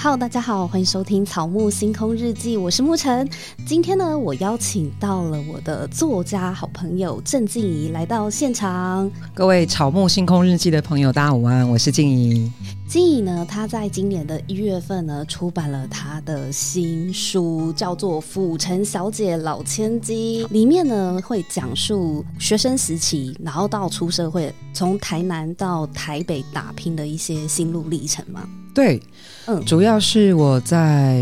Hello，大家好，欢迎收听《草木星空日记》，我是沐晨。今天呢，我邀请到了我的作家好朋友郑静怡来到现场。各位《草木星空日记》的朋友，大家午安，我是静怡。静怡呢，她在今年的一月份呢，出版了她的新书，叫做《府城小姐老千金》，里面呢会讲述学生时期，然后到出社会，从台南到台北打拼的一些心路历程嘛。对，嗯，主要是我在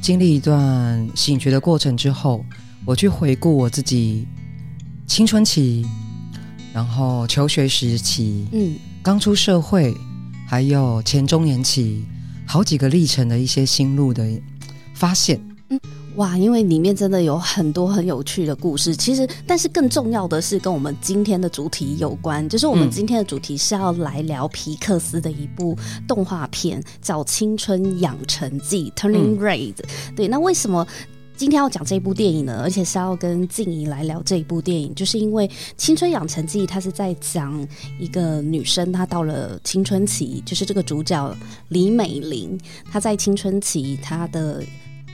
经历一段醒觉的过程之后，我去回顾我自己青春期，然后求学时期，嗯，刚出社会，还有前中年期，好几个历程的一些心路的发现，嗯。哇，因为里面真的有很多很有趣的故事。其实，但是更重要的是跟我们今天的主题有关，就是我们今天的主题是要来聊皮克斯的一部动画片，叫《青春养成记》（Turning Red）。对，那为什么今天要讲这部电影呢？而且是要跟静怡来聊这一部电影，就是因为《青春养成记》它是在讲一个女生，她到了青春期，就是这个主角李美玲，她在青春期，她的。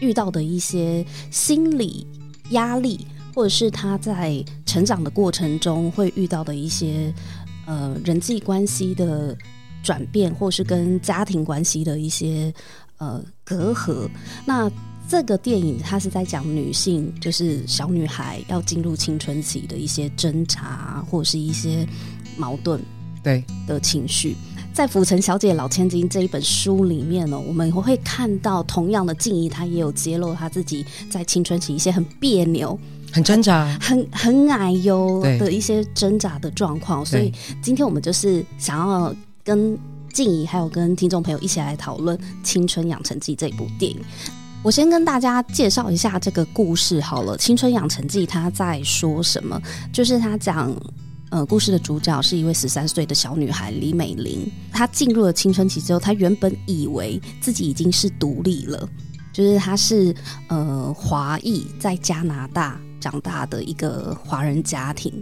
遇到的一些心理压力，或者是他在成长的过程中会遇到的一些呃人际关系的转变，或是跟家庭关系的一些呃隔阂。那这个电影它是在讲女性，就是小女孩要进入青春期的一些挣扎，或者是一些矛盾对的情绪。在《浮城小姐老千金》这一本书里面呢，我们会看到同样的静怡，她也有揭露她自己在青春期一些很别扭、很挣扎、很很矮哟的一些挣扎的状况。所以今天我们就是想要跟静怡还有跟听众朋友一起来讨论《青春养成记》这部电影。我先跟大家介绍一下这个故事好了，《青春养成记》它在说什么？就是他讲。呃，故事的主角是一位十三岁的小女孩李美玲。她进入了青春期之后，她原本以为自己已经是独立了，就是她是呃华裔，在加拿大长大的一个华人家庭。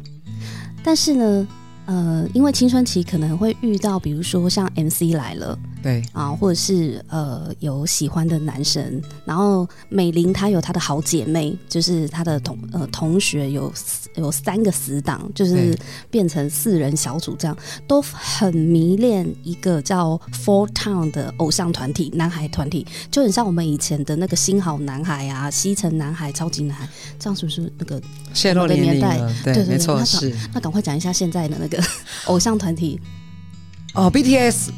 但是呢，呃，因为青春期可能会遇到，比如说像 MC 来了。对啊，或者是呃有喜欢的男生，然后美玲她有她的好姐妹，就是她的同呃同学有有三个死党，就是变成四人小组这样，都很迷恋一个叫 Four Town 的偶像团体，男孩团体，就很像我们以前的那个新好男孩啊、西城男孩、超级男孩，这样是不是那个泄露年龄了？对，对，对，没错，是。那赶快讲一下现在的那个 偶像团体哦，BTS。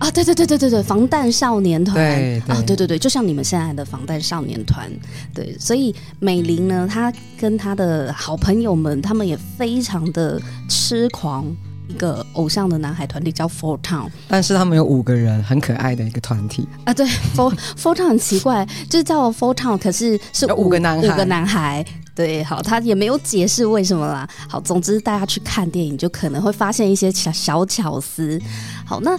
啊，对对对对对对，防弹少年团，对对啊，对。对对，就像你们现在的防弹少年团，对，所以美玲呢，她跟她的好朋友们，他们也非常的痴狂一个偶像的男孩团体，叫 Four Town，但是他们有五个人，很可爱的一个团体。啊，对，Four Four Town 很奇怪，就是叫 Four Town，可是是五,五个男孩，五个男孩，对，好，他也没有解释为什么啦，好，总之大家去看电影就可能会发现一些小小巧思，好，那。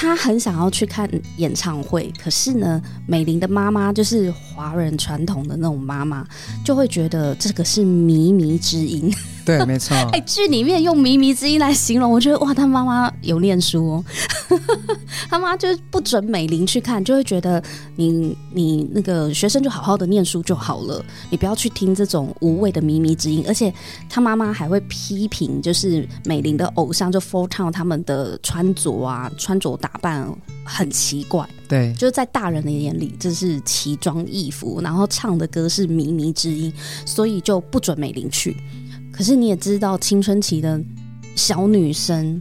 他很想要去看演唱会，可是呢，美玲的妈妈就是华人传统的那种妈妈，就会觉得这个是靡靡之音。对，没错。哎，剧里面用靡靡之音来形容，我觉得哇，他妈妈有念书哦。他妈就是不准美玲去看，就会觉得你你那个学生就好好的念书就好了，你不要去听这种无谓的靡靡之音。而且他妈妈还会批评，就是美玲的偶像就 Four Town 他们的穿着啊，穿着打扮很奇怪。对，就是在大人的眼里这是奇装异服，然后唱的歌是靡靡之音，所以就不准美玲去。可是你也知道，青春期的小女生，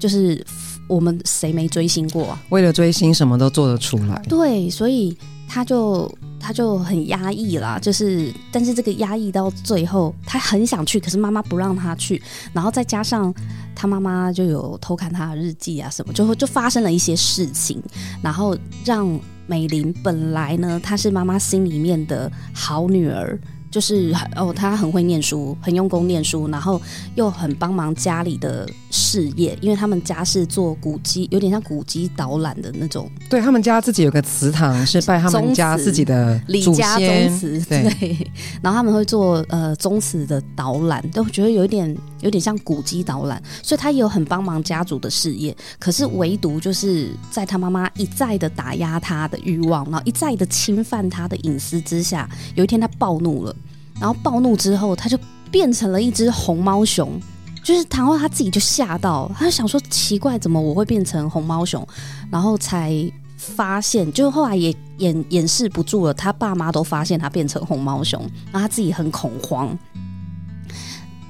就是我们谁没追星过啊？为了追星，什么都做得出来。对，所以她就她就很压抑啦。就是，但是这个压抑到最后，她很想去，可是妈妈不让她去。然后再加上她妈妈就有偷看她的日记啊什么，就就发生了一些事情，然后让美玲本来呢，她是妈妈心里面的好女儿。就是哦，他很会念书，很用功念书，然后又很帮忙家里的事业，因为他们家是做古迹，有点像古迹导览的那种。对，他们家自己有个祠堂，是拜他们家自己的李家宗祠。对，然后他们会做呃宗祠的导览，都觉得有一点有点像古迹导览，所以他也有很帮忙家族的事业。可是唯独就是在他妈妈一再的打压他的欲望，然后一再的侵犯他的隐私之下，有一天他暴怒了，然后暴怒之后，他就变成了一只红毛熊。就是唐后他自己就吓到，他就想说奇怪，怎么我会变成红毛熊？然后才发现，就后来也掩掩饰不住了，他爸妈都发现他变成红毛熊，然后他自己很恐慌。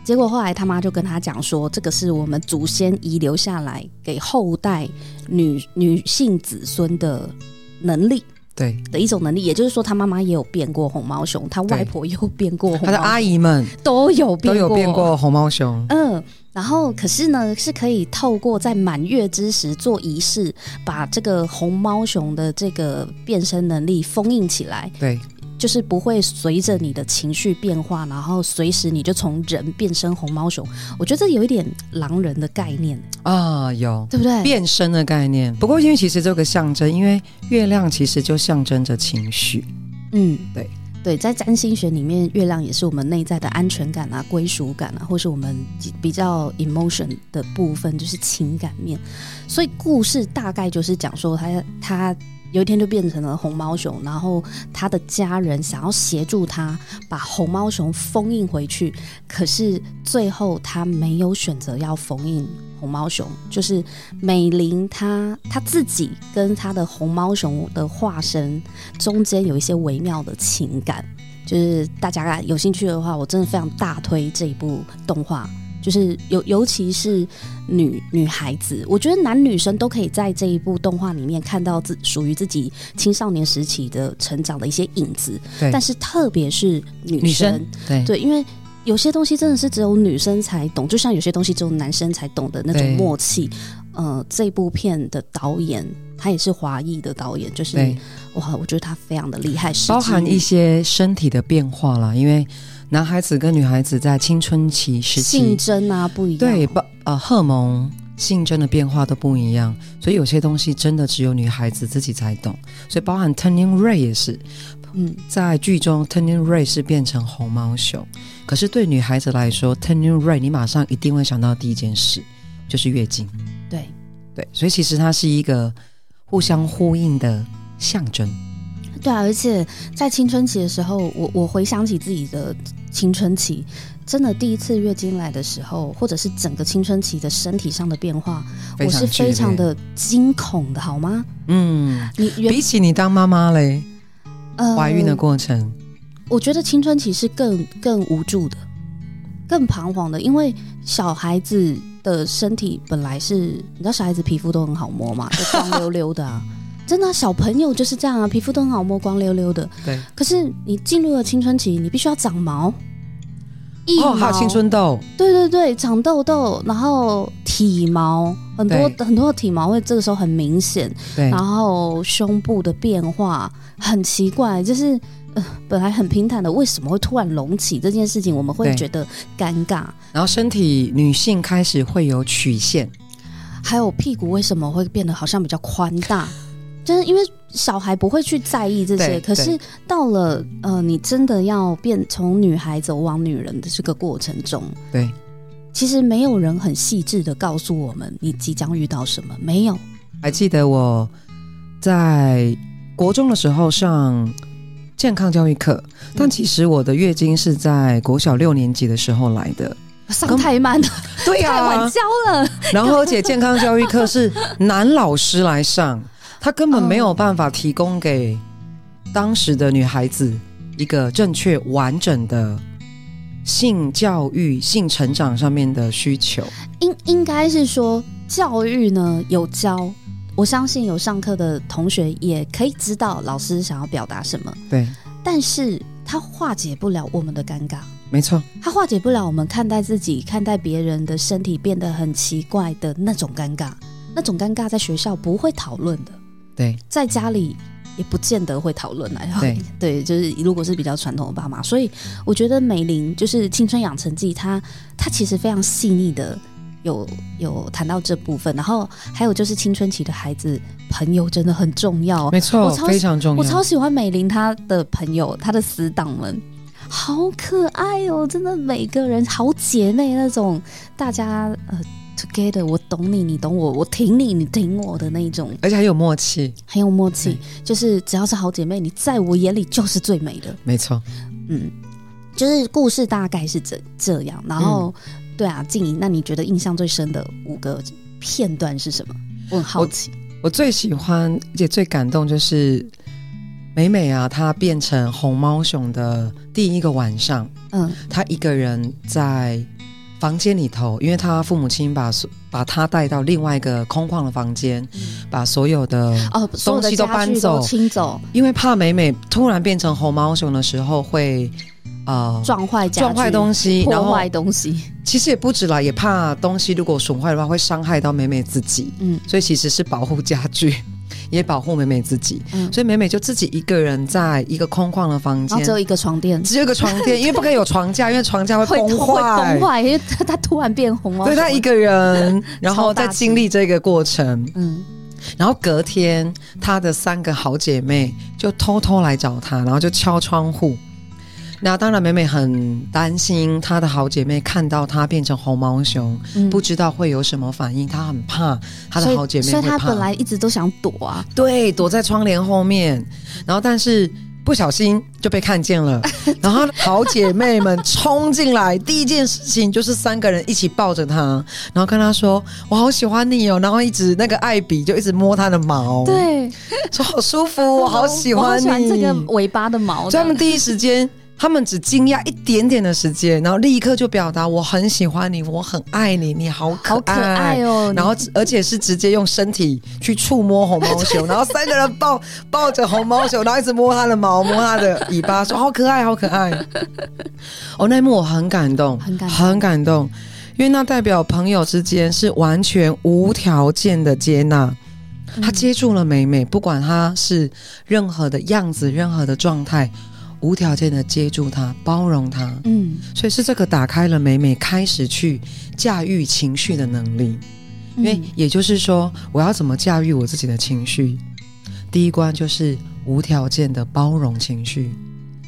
结果后来他妈就跟他讲说，这个是我们祖先遗留下来给后代女女性子孙的能力。对的一种能力，也就是说，他妈妈也有变过红毛熊，他外婆也有变过红毛熊，他的阿姨们都有变过红毛熊。嗯，然后可是呢，是可以透过在满月之时做仪式，把这个红毛熊的这个变身能力封印起来。对。就是不会随着你的情绪变化，然后随时你就从人变身红毛熊。我觉得这有一点狼人的概念啊，有对不对？变身的概念。不过因为其实这个象征，因为月亮其实就象征着情绪。嗯，对对，在占星学里面，月亮也是我们内在的安全感啊、归属感啊，或是我们比较 emotion 的部分，就是情感面。所以故事大概就是讲说他他。有一天就变成了红毛熊，然后他的家人想要协助他把红毛熊封印回去，可是最后他没有选择要封印红毛熊，就是美玲她她自己跟她的红毛熊的化身中间有一些微妙的情感，就是大家有兴趣的话，我真的非常大推这一部动画。就是尤尤其是女女孩子，我觉得男女生都可以在这一部动画里面看到自属于自己青少年时期的成长的一些影子。对，但是特别是女生，女生对对，因为有些东西真的是只有女生才懂，就像有些东西只有男生才懂的那种默契。呃，这部片的导演他也是华裔的导演，就是哇，我觉得他非常的厉害，包含一些身体的变化啦，因为。男孩子跟女孩子在青春期时期性征啊不一样，对，不呃荷尔蒙性征的变化都不一样，所以有些东西真的只有女孩子自己才懂。所以包含 Turning Ray 也是，嗯，在剧中 Turning Ray 是变成红毛熊，可是对女孩子来说 Turning Ray 你马上一定会想到第一件事就是月经，对。对，所以其实它是一个互相呼应的象征。对啊，而且在青春期的时候，我我回想起自己的。青春期真的第一次月经来的时候，或者是整个青春期的身体上的变化，我是非常的惊恐的，好吗？嗯，你比起你当妈妈嘞，呃，怀孕的过程，我觉得青春期是更更无助的，更彷徨的，因为小孩子的身体本来是，你知道小孩子皮肤都很好摸嘛，就光溜溜的啊，真的啊，小朋友就是这样啊，皮肤都很好摸，光溜溜的。对，可是你进入了青春期，你必须要长毛。哦，还有青春痘，对对对，长痘痘，然后体毛很多很多的体毛会这个时候很明显，对，然后胸部的变化很奇怪，就是呃本来很平坦的，为什么会突然隆起这件事情，我们会觉得尴尬。然后身体女性开始会有曲线，还有屁股为什么会变得好像比较宽大？就是因为小孩不会去在意这些，可是到了呃，你真的要变从女孩走往女人的这个过程中，对，其实没有人很细致的告诉我们你即将遇到什么，没有。还记得我在国中的时候上健康教育课，嗯，但其实我的月经是在国小六年级的时候来的，上太慢了，对呀，啊，太晚教了。然后而且健康教育课是男老师来上。他根本没有办法提供给当时的女孩子一个正确完整的性教育、性成长上面的需求。应应该是说，教育呢有教，我相信有上课的同学也可以知道老师想要表达什么。对，但是他化解不了我们的尴尬。没错，他化解不了我们看待自己、看待别人的身体变得很奇怪的那种尴尬。那种尴尬在学校不会讨论的。对，在家里也不见得会讨论来。对 对，就是如果是比较传统的爸妈，所以我觉得美玲就是《青春养成记》，它它其实非常细腻的有有谈到这部分，然后还有就是青春期的孩子朋友真的很重要，没错，非常重要。我超喜欢美玲她的朋友，她的死党们好可爱哦，真的每个人好姐妹那种，大家呃 together，我懂你，你懂我，我挺你，你挺我的那一种，而且很有默契，很有默契，就是只要是好姐妹，你在我眼里就是最美的，没错，嗯，就是故事大概是这这样，然后。嗯对啊，静怡，那你觉得印象最深的五个片段是什么？我很好奇。我，我最喜欢也最感动就是美美啊，她变成红毛熊的第一个晚上，嗯，她一个人在房间里头，因为她父母亲把把她带到另外一个空旷的房间，嗯、把所有的哦东西都搬走、清走，因为怕美美突然变成红毛熊的时候会。啊！撞坏撞坏东西，破坏东西，其实也不止啦，也怕东西如果损坏的话会伤害到美美自己。嗯，所以其实是保护家具，也保护美美自己。嗯，所以美美就自己一个人在一个空旷的房间，只有一个床垫，只有一个床垫，因为不可以有床架，因为床架会崩坏，崩坏，因为他他突然变红了。对，她一个人，然后在经历这个过程。嗯，然后隔天，她的三个好姐妹就偷偷来找她，然后就敲窗户。那当然，美美很担心她的好姐妹看到她变成红毛熊，嗯、不知道会有什么反应。她很怕她的好姐妹所以她本来一直都想躲啊，对，躲在窗帘后面。然后，但是不小心就被看见了。然后，好姐妹们冲进来，第一件事情就是三个人一起抱着她，然后跟她说：“我好喜欢你哦。”然后一直那个艾比就一直摸她的毛，对，说好舒服，我好喜欢你，欢这个尾巴的毛。所以他们第一时间。他们只惊讶一点点的时间，然后立刻就表达我很喜欢你，我很爱你，你好可爱，好可爱哦。然后而且是直接用身体去触摸红毛熊，然后三个人抱抱着红毛熊，然后一直摸它的毛，摸它的尾巴，说好可爱，好可爱。哦，那一幕我很感动，很感动，很感动，因为那代表朋友之间是完全无条件的接纳。他接住了美美，不管她是任何的样子，任何的状态。无条件的接住他，包容他，嗯，所以是这个打开了美美开始去驾驭情绪的能力，因为也就是说，我要怎么驾驭我自己的情绪？第一关就是无条件的包容情绪，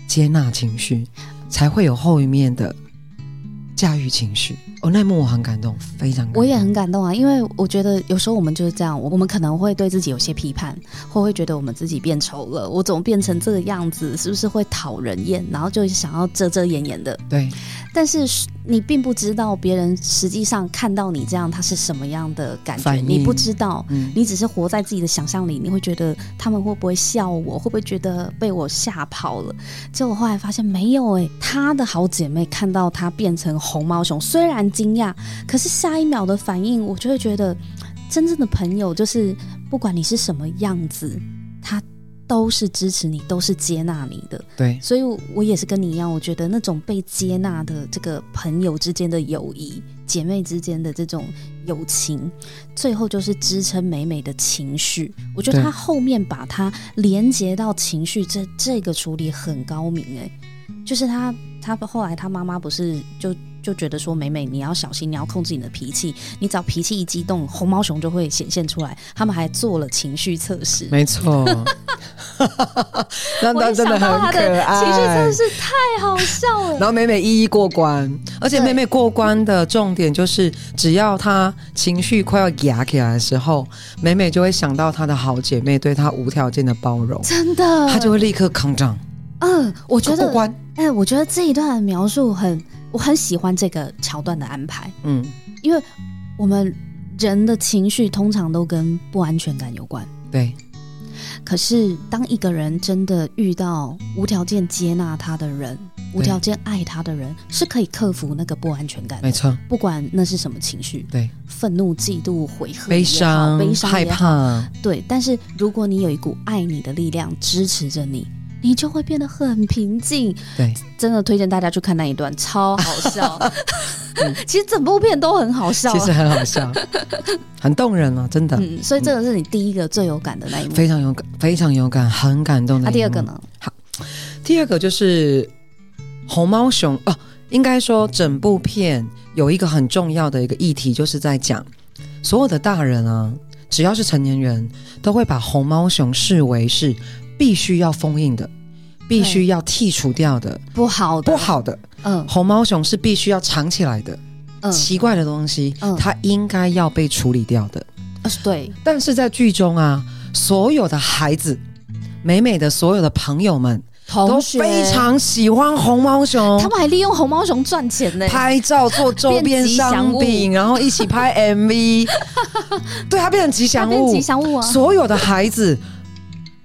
接纳情绪，才会有后一面的驾驭情绪。哦，那一幕我很感动，非常感动。我也很感动啊，因为我觉得有时候我们就是这样，我们可能会对自己有些批判，或会觉得我们自己变丑了，我怎么变成这个样子？是不是会讨人厌？然后就想要遮遮掩掩的。对。但是你并不知道别人实际上看到你这样，他是什么样的感觉？你不知道，嗯，你只是活在自己的想象里，你会觉得他们会不会笑我？会不会觉得被我吓跑了？结果后来发现没有哎、欸，他的好姐妹看到她变成红毛熊，虽然惊讶，可是下一秒的反应，我就会觉得真正的朋友就是不管你是什么样子，他。都是支持你，都是接纳你的。对，所以我也是跟你一样，我觉得那种被接纳的这个朋友之间的友谊，姐妹之间的这种友情，最后就是支撑美美的情绪。我觉得他后面把它连接到情绪，这这个处理很高明哎、欸，就是他他后来他妈妈不是就。就觉得说美美，你要小心，你要控制你的脾气。你只要脾气一激动，红毛熊就会显现出来。他们还做了情绪测试，没错。那那真的很可爱。情绪测试太好笑了。然后美美一一过关，而且美美过关的重点就是，只要她情绪快要压起来的时候，美美就会想到她的好姐妹对她无条件的包容，真的，她就会立刻扛涨。嗯，我觉得过关。哎，我觉得这一段的描述很。我很喜欢这个桥段的安排，嗯，因为我们人的情绪通常都跟不安全感有关，对。可是当一个人真的遇到无条件接纳他的人，无条件爱他的人，是可以克服那个不安全感的，没错。不管那是什么情绪，对，愤怒、嫉妒、悔恨、悲伤、悲伤、害怕，对。但是如果你有一股爱你的力量支持着你。你就会变得很平静。对，真的推荐大家去看那一段，超好笑。嗯、其实整部片都很好笑，啊，其实很好笑，很动人啊，真的。嗯，所以这个是你第一个最有感的那一幕，非常有感，非常有感，很感动的。那、啊、第二个呢？好，第二个就是红猫熊哦。应该说整部片有一个很重要的一个议题，就是在讲所有的大人啊，只要是成年人，都会把红毛熊视为是必须要封印的，必须要剔除掉的，不好的，不好的。嗯，红毛熊是必须要藏起来的，嗯，奇怪的东西，嗯，它应该要被处理掉的。呃，对。但是在剧中啊，所有的孩子，美美的所有的朋友们。都非常喜欢红毛熊，他们还利用红毛熊赚钱呢，拍照做周边商品，然后一起拍 MV，对，它变成吉祥物，吉祥物啊！所有的孩子，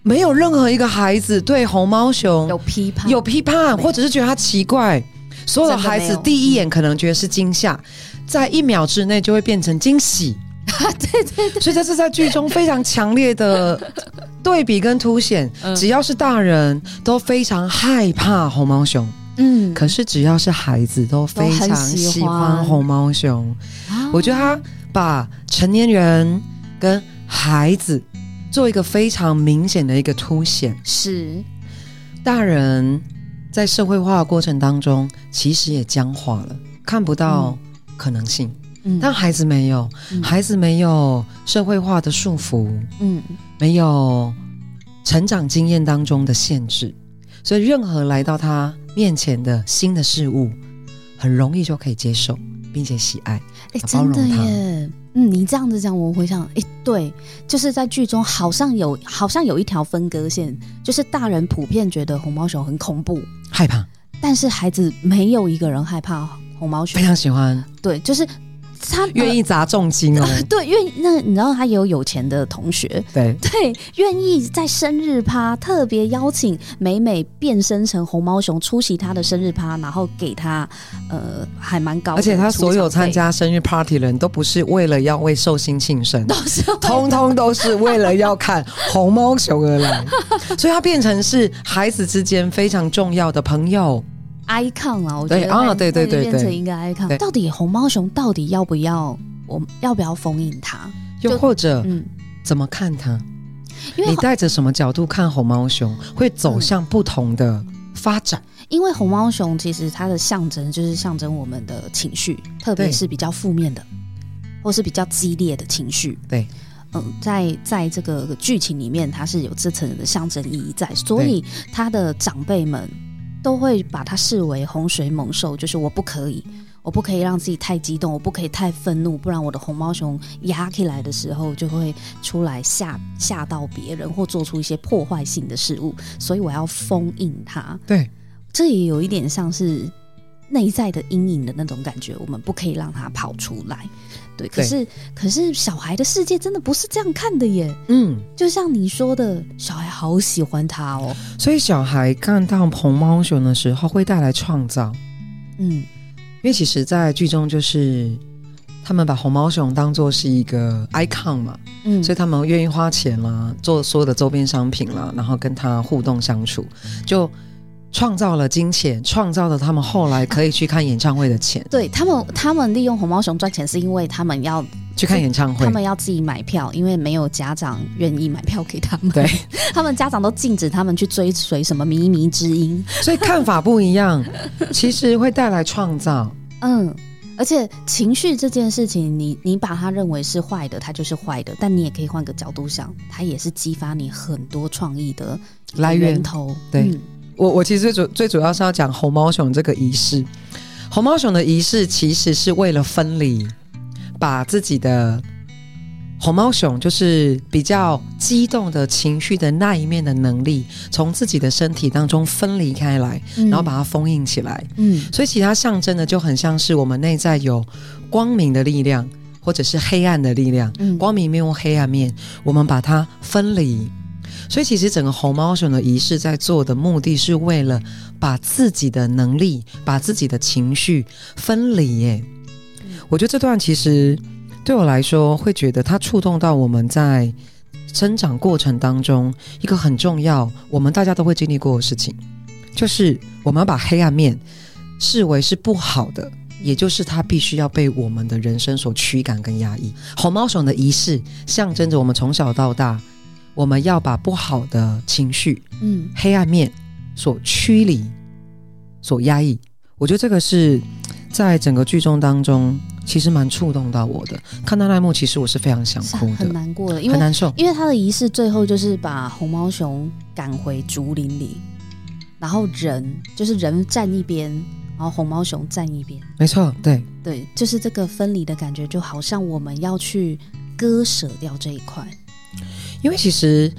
没有任何一个孩子对红毛熊有批判，有批判，或者是觉得它奇怪。所有的孩子第一眼可能觉得是惊吓，在一秒之内就会变成惊喜。对对对，所以这是在剧中非常强烈的对比跟凸显。只要是大人都非常害怕红毛熊，嗯，可是只要是孩子都非常喜欢红毛熊。我觉得他把成年人跟孩子做一个非常明显的一个凸显。是，大人在社会化的过程当中，其实也僵化了，看不到可能性。但孩子没有，嗯、孩子没有社会化的束缚，嗯，没有成长经验当中的限制，所以任何来到他面前的新的事物，很容易就可以接受，并且喜爱，哎。真的耶，嗯，你这样子讲，我回想，哎，对，就是在剧中好像有，好像有一条分割线，就是大人普遍觉得红毛熊很恐怖，害怕，但是孩子没有一个人害怕红毛熊，非常喜欢，对，就是。他愿意砸重金哦，呃、对，愿意那你知道他也有有钱的同学，对。对，愿意在生日趴特别邀请美美变身成红毛熊出席他的生日趴，然后给他呃还蛮高的，而且他所有参加生日 party 的人都不是为了要为寿星庆生，都是通通都是为了要看红毛熊而来，所以他变成是孩子之间非常重要的朋友。Icon 啊，我觉得啊，对对对，变成一个 icon。到底红毛熊到底要不要？我要不要封印它？又或者，嗯，怎么看它？因为你带着什么角度看红毛熊，会走向不同的发展。因为红毛熊其实它的象征就是象征我们的情绪，特别是比较负面的，或是比较激烈的情绪。对，嗯，在在这个剧情里面，它是有这层的象征意义在，所以它的长辈们。都会把它视为洪水猛兽，就是我不可以，我不可以让自己太激动，我不可以太愤怒，不然我的红毛熊压起来的时候就会出来吓吓到别人，或做出一些破坏性的事物，所以我要封印它。对，这也有一点像是内在的阴影的那种感觉，我们不可以让它跑出来。对，可是可是小孩的世界真的不是这样看的耶。嗯，就像你说的，小孩好喜欢他哦。所以小孩看到红毛熊的时候，会带来创造。嗯，因为其实，在剧中就是他们把红毛熊当做是一个 icon 嘛，嗯，所以他们愿意花钱啦，做所有的周边商品啦，然后跟他互动相处，就。创造了金钱，创造了他们后来可以去看演唱会的钱。对他们，他们利用红毛熊赚钱，是因为他们要去看演唱会，他们要自己买票，因为没有家长愿意买票给他们。对，他们家长都禁止他们去追随什么靡靡之音，所以看法不一样，其实会带来创造。嗯，而且情绪这件事情，你你把它认为是坏的，它就是坏的，但你也可以换个角度想，它也是激发你很多创意的来源头。对。嗯我我其实最主最主要是要讲红毛熊这个仪式，红毛熊的仪式其实是为了分离，把自己的红毛熊就是比较激动的情绪的那一面的能力，从自己的身体当中分离开来，然后把它封印起来。嗯，所以其他象征的就很像是我们内在有光明的力量，或者是黑暗的力量。嗯，光明面或黑暗面，我们把它分离。所以，其实整个红毛熊的仪式在做的目的是为了把自己的能力、把自己的情绪分离。耶，我觉得这段其实对我来说，会觉得它触动到我们在生长过程当中一个很重要、我们大家都会经历过的事情，就是我们要把黑暗面视为是不好的，也就是它必须要被我们的人生所驱赶跟压抑。红毛熊的仪式象征着我们从小到大。我们要把不好的情绪，嗯，黑暗面所驱离、所压抑，我觉得这个是在整个剧中当中，其实蛮触动到我的。看到那一幕，其实我是非常想哭的，很难过的，因为很难受。因为他的仪式最后就是把红毛熊赶回竹林里，然后人就是人站一边，然后红毛熊站一边。没错，对对，就是这个分离的感觉，就好像我们要去割舍掉这一块。因为其实，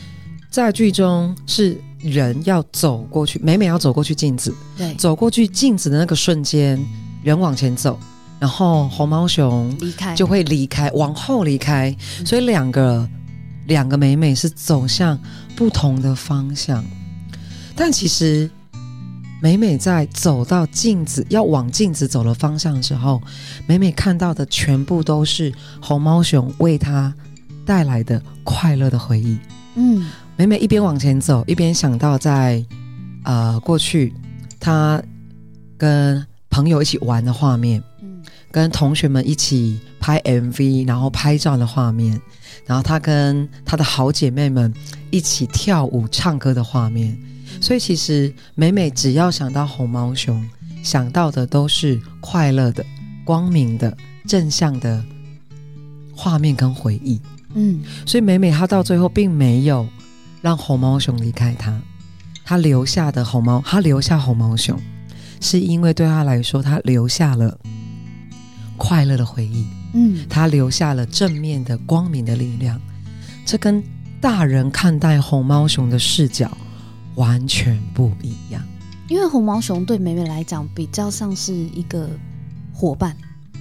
在剧中是。人要走过去，美美要走过去镜子，对，走过去镜子的那个瞬间，人往前走，然后红毛熊离开。就会离开，往后离开，所以两个两个美美是走向不同的方向，但其实美美在走到镜子要往镜子走的方向的时候，美美看到的全部都是红毛熊为她带来的快乐的回忆，嗯。美美一边往前走，一边想到在呃过去，她跟朋友一起玩的画面，嗯，跟同学们一起拍 MV，然后拍照的画面，然后她跟她的好姐妹们一起跳舞唱歌的画面。所以其实美美只要想到红毛熊，想到的都是快乐的、光明的、正向的画面跟回忆。嗯，所以美美她到最后并没有。让红毛熊离开她，她留下的红毛，她留下红毛熊，是因为对她来说，她留下了快乐的回忆，嗯，她留下了正面的光明的力量。这跟大人看待红毛熊的视角完全不一样。因为红毛熊对美美来讲，比较像是一个伙伴。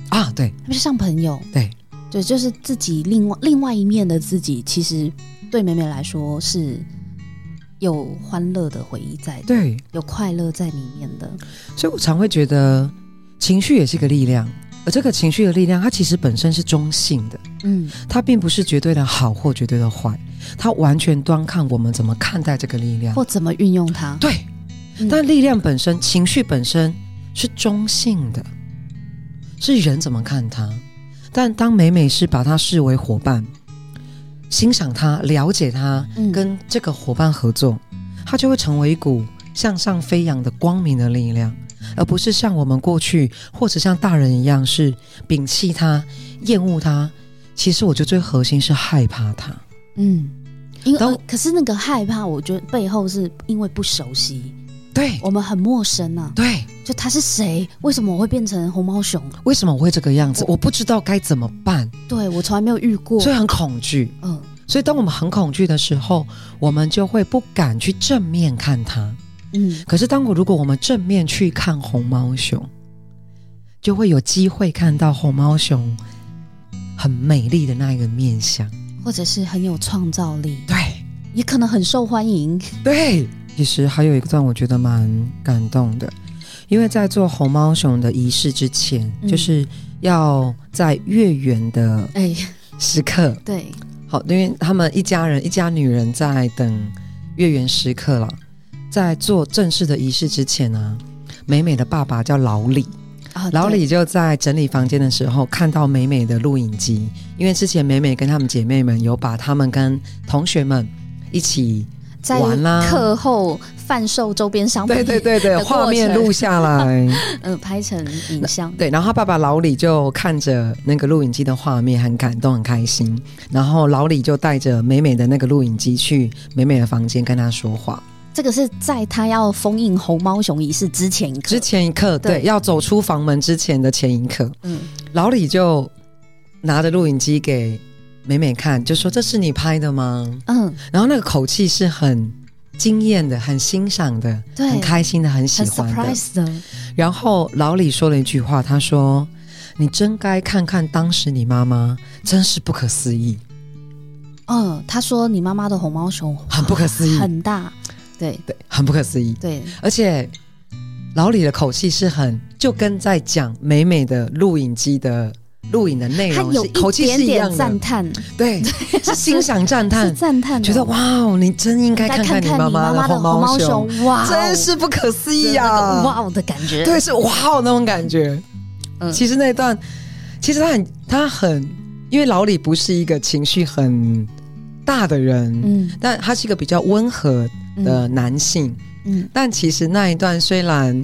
啊，对，不是像朋友，对，对，就是自己另外另外一面的自己，其实。对美美来说是有欢乐的回忆在的，对，有快乐在里面的。所以我常会觉得情绪也是一个力量，而这个情绪的力量，它其实本身是中性的，嗯，它并不是绝对的好或绝对的坏，它完全端看我们怎么看待这个力量或怎么运用它。对，嗯，但力量本身、情绪本身是中性的，是人怎么看它。但当美美是把它视为伙伴。欣赏他，了解他，跟这个伙伴合作，嗯，他就会成为一股向上飞扬的光明的力量，而不是像我们过去或者像大人一样是摒弃他、厌恶他。其实我觉得最核心是害怕他。嗯，因为、呃、可是那个害怕，我觉得背后是因为不熟悉，对我们很陌生啊。对，就他是谁？为什么我会变成红毛熊？为什么我会这个样子？我，我不知道该怎么办。对，我从来没有遇过，所以很恐惧。嗯。所以，当我们很恐惧的时候，我们就会不敢去正面看他。嗯，可是，当我如果我们正面去看红毛熊，就会有机会看到红毛熊很美丽的那一个面相，或者是很有创造力。对，也可能很受欢迎。对，其实还有一个段我觉得蛮感动的，因为在做红猫熊的仪式之前，嗯、就是要在月圆的哎。时刻、哎、对。好，因为他们一家人一家女人在等月圆时刻了，在做正式的仪式之前呢、啊，美美的爸爸叫老李，哦、老李就在整理房间的时候看到美美的录影机，因为之前美美跟他们姐妹们有把他们跟同学们一起。在课后贩售周边商品，对对对对，画面录下来，嗯，拍成影像。对，然后他爸爸老李就看着那个录影机的画面，很感动，很开心。然后老李就带着美美的那个录影机去美美的房间跟她说话。这个是在他要封印红毛熊仪式之前一刻，之前一刻，对，对，要走出房门之前的前一刻。嗯，老李就拿着录影机给。美美看，就说：“这是你拍的吗？”嗯，然后那个口气是很惊艳的，很欣赏的，对，很开心的，很喜欢的。的然后老李说了一句话，他说：“你真该看看当时你妈妈，真是不可思议。”嗯，他说：“你妈妈的红毛熊很不可思议，很大，对对，很不可思议。”对，而且老李的口气是很，就跟在讲美美的录影机的。录影的内容是口气是一样的，赞叹，对，是欣赏赞叹，赞叹，觉得哇哦，你真应该看看你妈妈的红毛熊，哇，真是不可思议啊，哇哦的感觉，对，是哇哦那种感觉。嗯，其实那段，其实他很，他很，因为老李不是一个情绪很大的人，嗯，但他是一个比较温和的男性，嗯，但其实那一段虽然。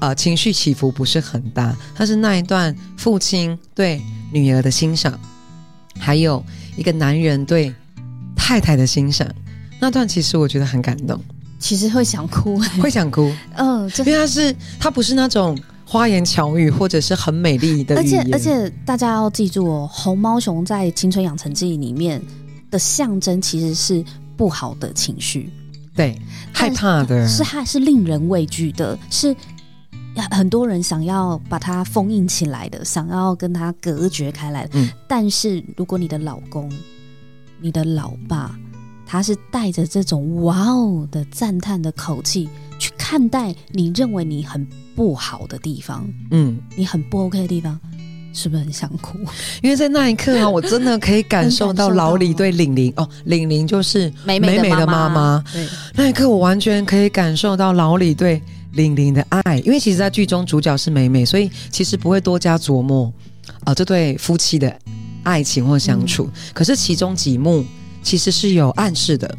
呃情绪起伏不是很大，它是那一段父亲对女儿的欣赏，还有一个男人对太太的欣赏，那段其实我觉得很感动，其实会想哭，会想哭，嗯、呃，因为他是他不是那种花言巧语或者是很美丽的而且而且大家要记住哦，红毛熊在《青春养成记》里面的象征其实是不好的情绪。对，害怕的是害是令人畏惧的，是很多人想要把它封印起来的，想要跟它隔绝开来的。嗯，但是如果你的老公、你的老爸，他是带着这种“哇哦”的赞叹的口气去看待你认为你很不好的地方，嗯，你很不 OK 的地方。是不是很想哭？因为在那一刻啊，我真的可以感受到老李对玲玲 哦，玲玲就是美美的妈妈。对，那一刻我完全可以感受到老李对玲玲的爱。因为其实，在剧中主角是美美，所以其实不会多加琢磨啊、呃，这对夫妻的爱情或相处。嗯、可是其中几幕其实是有暗示的。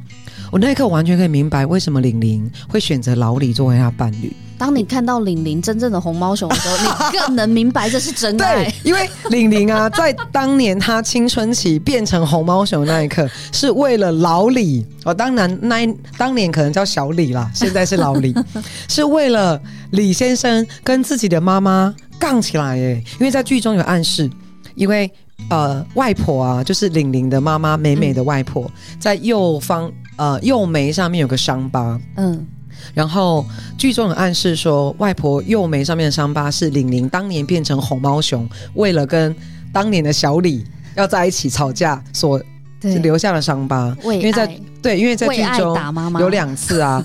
我那一刻完全可以明白为什么玲玲会选择老李作为她伴侣。当你看到玲玲真正的红毛熊的时候，你更能明白这是真爱。对，因为玲玲啊，在当年她青春期变成红毛熊那一刻，是为了老李哦。当然，那当年可能叫小李啦，现在是老李，是为了李先生跟自己的妈妈杠起来耶。因为在剧中有暗示，因为呃，外婆啊，就是玲玲的妈妈美美的外婆，在右方呃右眉上面有个伤疤，嗯。然后剧中有暗示说，外婆右眉上面的伤疤是玲玲当年变成红毛熊，为了跟当年的小李要在一起吵架所留下的伤疤。因为在对，因为在剧中有两次啊。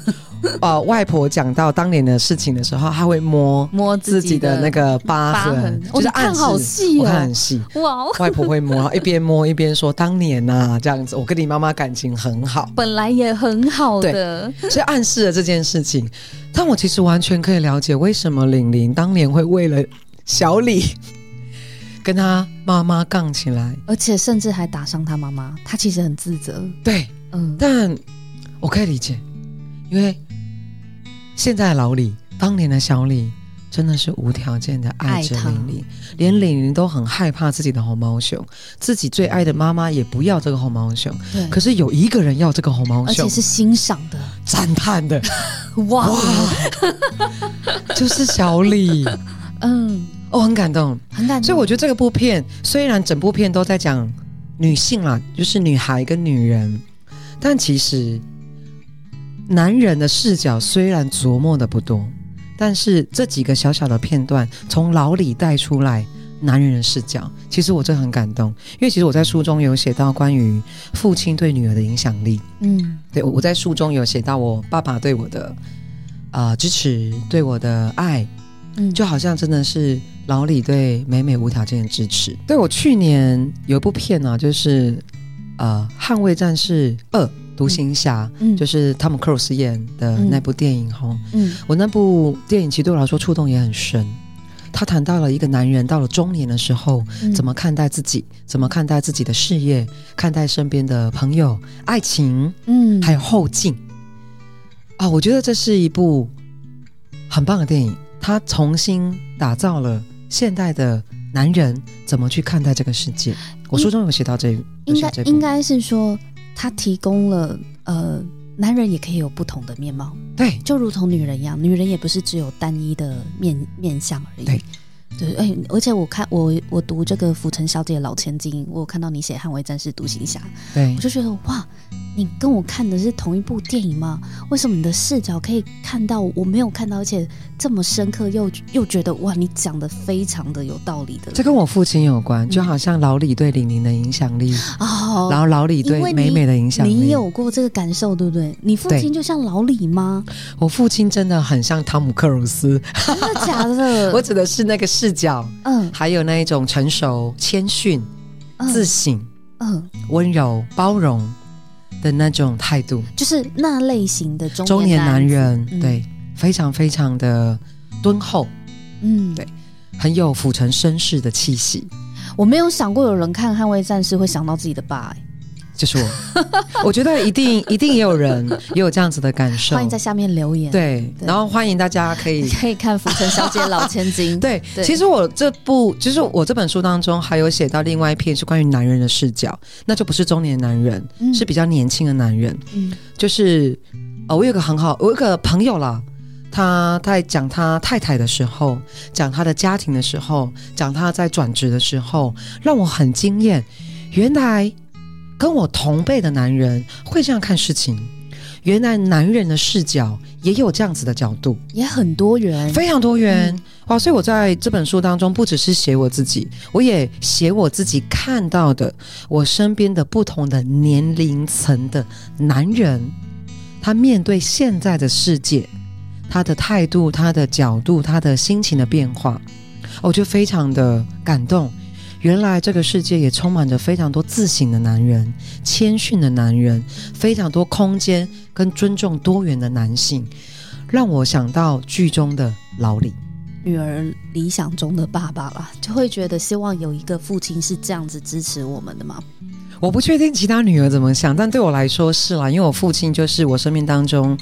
呃，外婆讲到当年的事情的时候，她会摸摸自己的那个疤痕，就是看好细哦，我看很细。哇，外婆会摸，一边摸一边说：“当年呐，这样子，我跟你妈妈感情很好，本来也很好的。”所以暗示了这件事情。但我其实完全可以了解，为什么玲玲当年会为了小李跟他妈妈杠起来，而且甚至还打伤他妈妈。他其实很自责。对，嗯，但我可以理解，因为。现在老李，当年的小李，真的是无条件的爱着玲玲，连玲玲都很害怕自己的红毛熊，自己最爱的妈妈也不要这个红毛熊。对，可是有一个人要这个红毛熊，而且是欣赏的、赞叹的。哇，哇就是小李。嗯，我、哦、很感动，很感动。所以我觉得这个部片虽然整部片都在讲女性啊，就是女孩跟女人，但其实。男人的视角虽然琢磨的不多，但是这几个小小的片段从老李带出来男人的视角，其实我真的很感动。因为其实我在书中有写到关于父亲对女儿的影响力，嗯，对，我在书中有写到我爸爸对我的啊、呃、支持，对我的爱，嗯，就好像真的是老李对美美无条件的支持。对，我去年有一部片呢、啊，就是呃《捍卫战士二》。独行侠，嗯，就是汤姆克鲁斯演的那部电影哈，嗯，嗯，我那部电影其实对我来说触动也很深。他谈到了一个男人到了中年的时候，嗯，怎么看待自己，怎么看待自己的事业，看待身边的朋友、爱情，嗯，还有后劲。啊，我觉得这是一部很棒的电影，他重新打造了现代的男人怎么去看待这个世界。我书中有写到这，应该应该是说。他提供了呃，男人也可以有不同的面貌，对，就如同女人一样，女人也不是只有单一的面面相而已。对，对，哎，而且我看我我读这个《浮城小姐老千金》，我有看到你写《捍卫战士独行侠》，对，我就觉得哇。你跟我看的是同一部电影吗？为什么你的视角可以看到我没有看到，而且这么深刻又，又又觉得哇，你讲的非常的有道理的。这跟我父亲有关，就好像老李对玲玲的影响力哦，然后老李对美美的影响力，你有过这个感受对不对？你父亲就像老李吗？我父亲真的很像汤姆克鲁斯，真的假的？我指的是那个视角，嗯，还有那一种成熟、谦逊、自省，嗯，温柔、包容。的那种态度，就是那类型的中中年男人，嗯、对，非常非常的敦厚，嗯，对，很有府城绅士的气息。我没有想过有人看《捍卫战士》会想到自己的爸，就是我。我觉得一定一定也有人也有这样子的感受。欢迎在下面留言。对，对然后欢迎大家可以 可以看《浮城小姐老千金 》对。对，其实我这部其实我这本书当中还有写到另外一篇是关于男人的视角，那就不是中年男人，嗯、是比较年轻的男人。嗯，就是哦，我有个很好，我有个朋友啦。他在讲他太太的时候，讲他的家庭的时候，讲他在转职的时候，让我很惊艳。原来跟我同辈的男人会这样看事情，原来男人的视角也有这样子的角度，也很多元，非常多元。嗯、哇！所以我在这本书当中，不只是写我自己，我也写我自己看到的，我身边的不同的年龄层的男人，他面对现在的世界。他的态度、他的角度、他的心情的变化，我就非常的感动。原来这个世界也充满着非常多自省的男人、谦逊的男人，非常多空间跟尊重多元的男性，让我想到剧中的老李，女儿理想中的爸爸啦，就会觉得希望有一个父亲是这样子支持我们的吗？我不确定其他女儿怎么想，但对我来说是啦，因为我父亲就是我生命当中。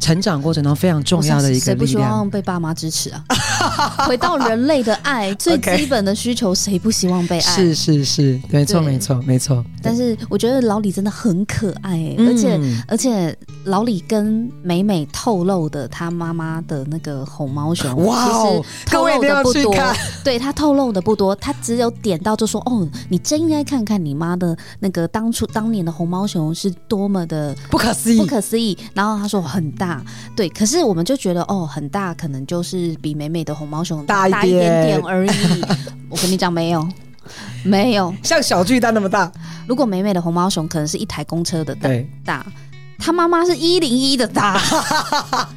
成长过程中非常重要的一个力量。谁不希望被爸妈支持啊？回到人类的爱最基本的需求，谁不希望被爱？是是是，没错没错没错。但是我觉得老李真的很可爱，欸，而且、嗯、而且老李跟美美透露的他妈妈的那个红毛熊，哇哦，透露的不多。对，他透露的不多，他只有点到就说：“哦，你真应该看看你妈的那个当初当年的红毛熊是多么的不可思议，不可思议。”然后他说很大。对，可是我们就觉得哦，很大，可能就是比美美的红毛熊大一点点而已。我跟你讲，没有，没有，像小巨蛋那么大。如果美美的红毛熊可能是一台公车的大，大。他妈妈是一零一的大，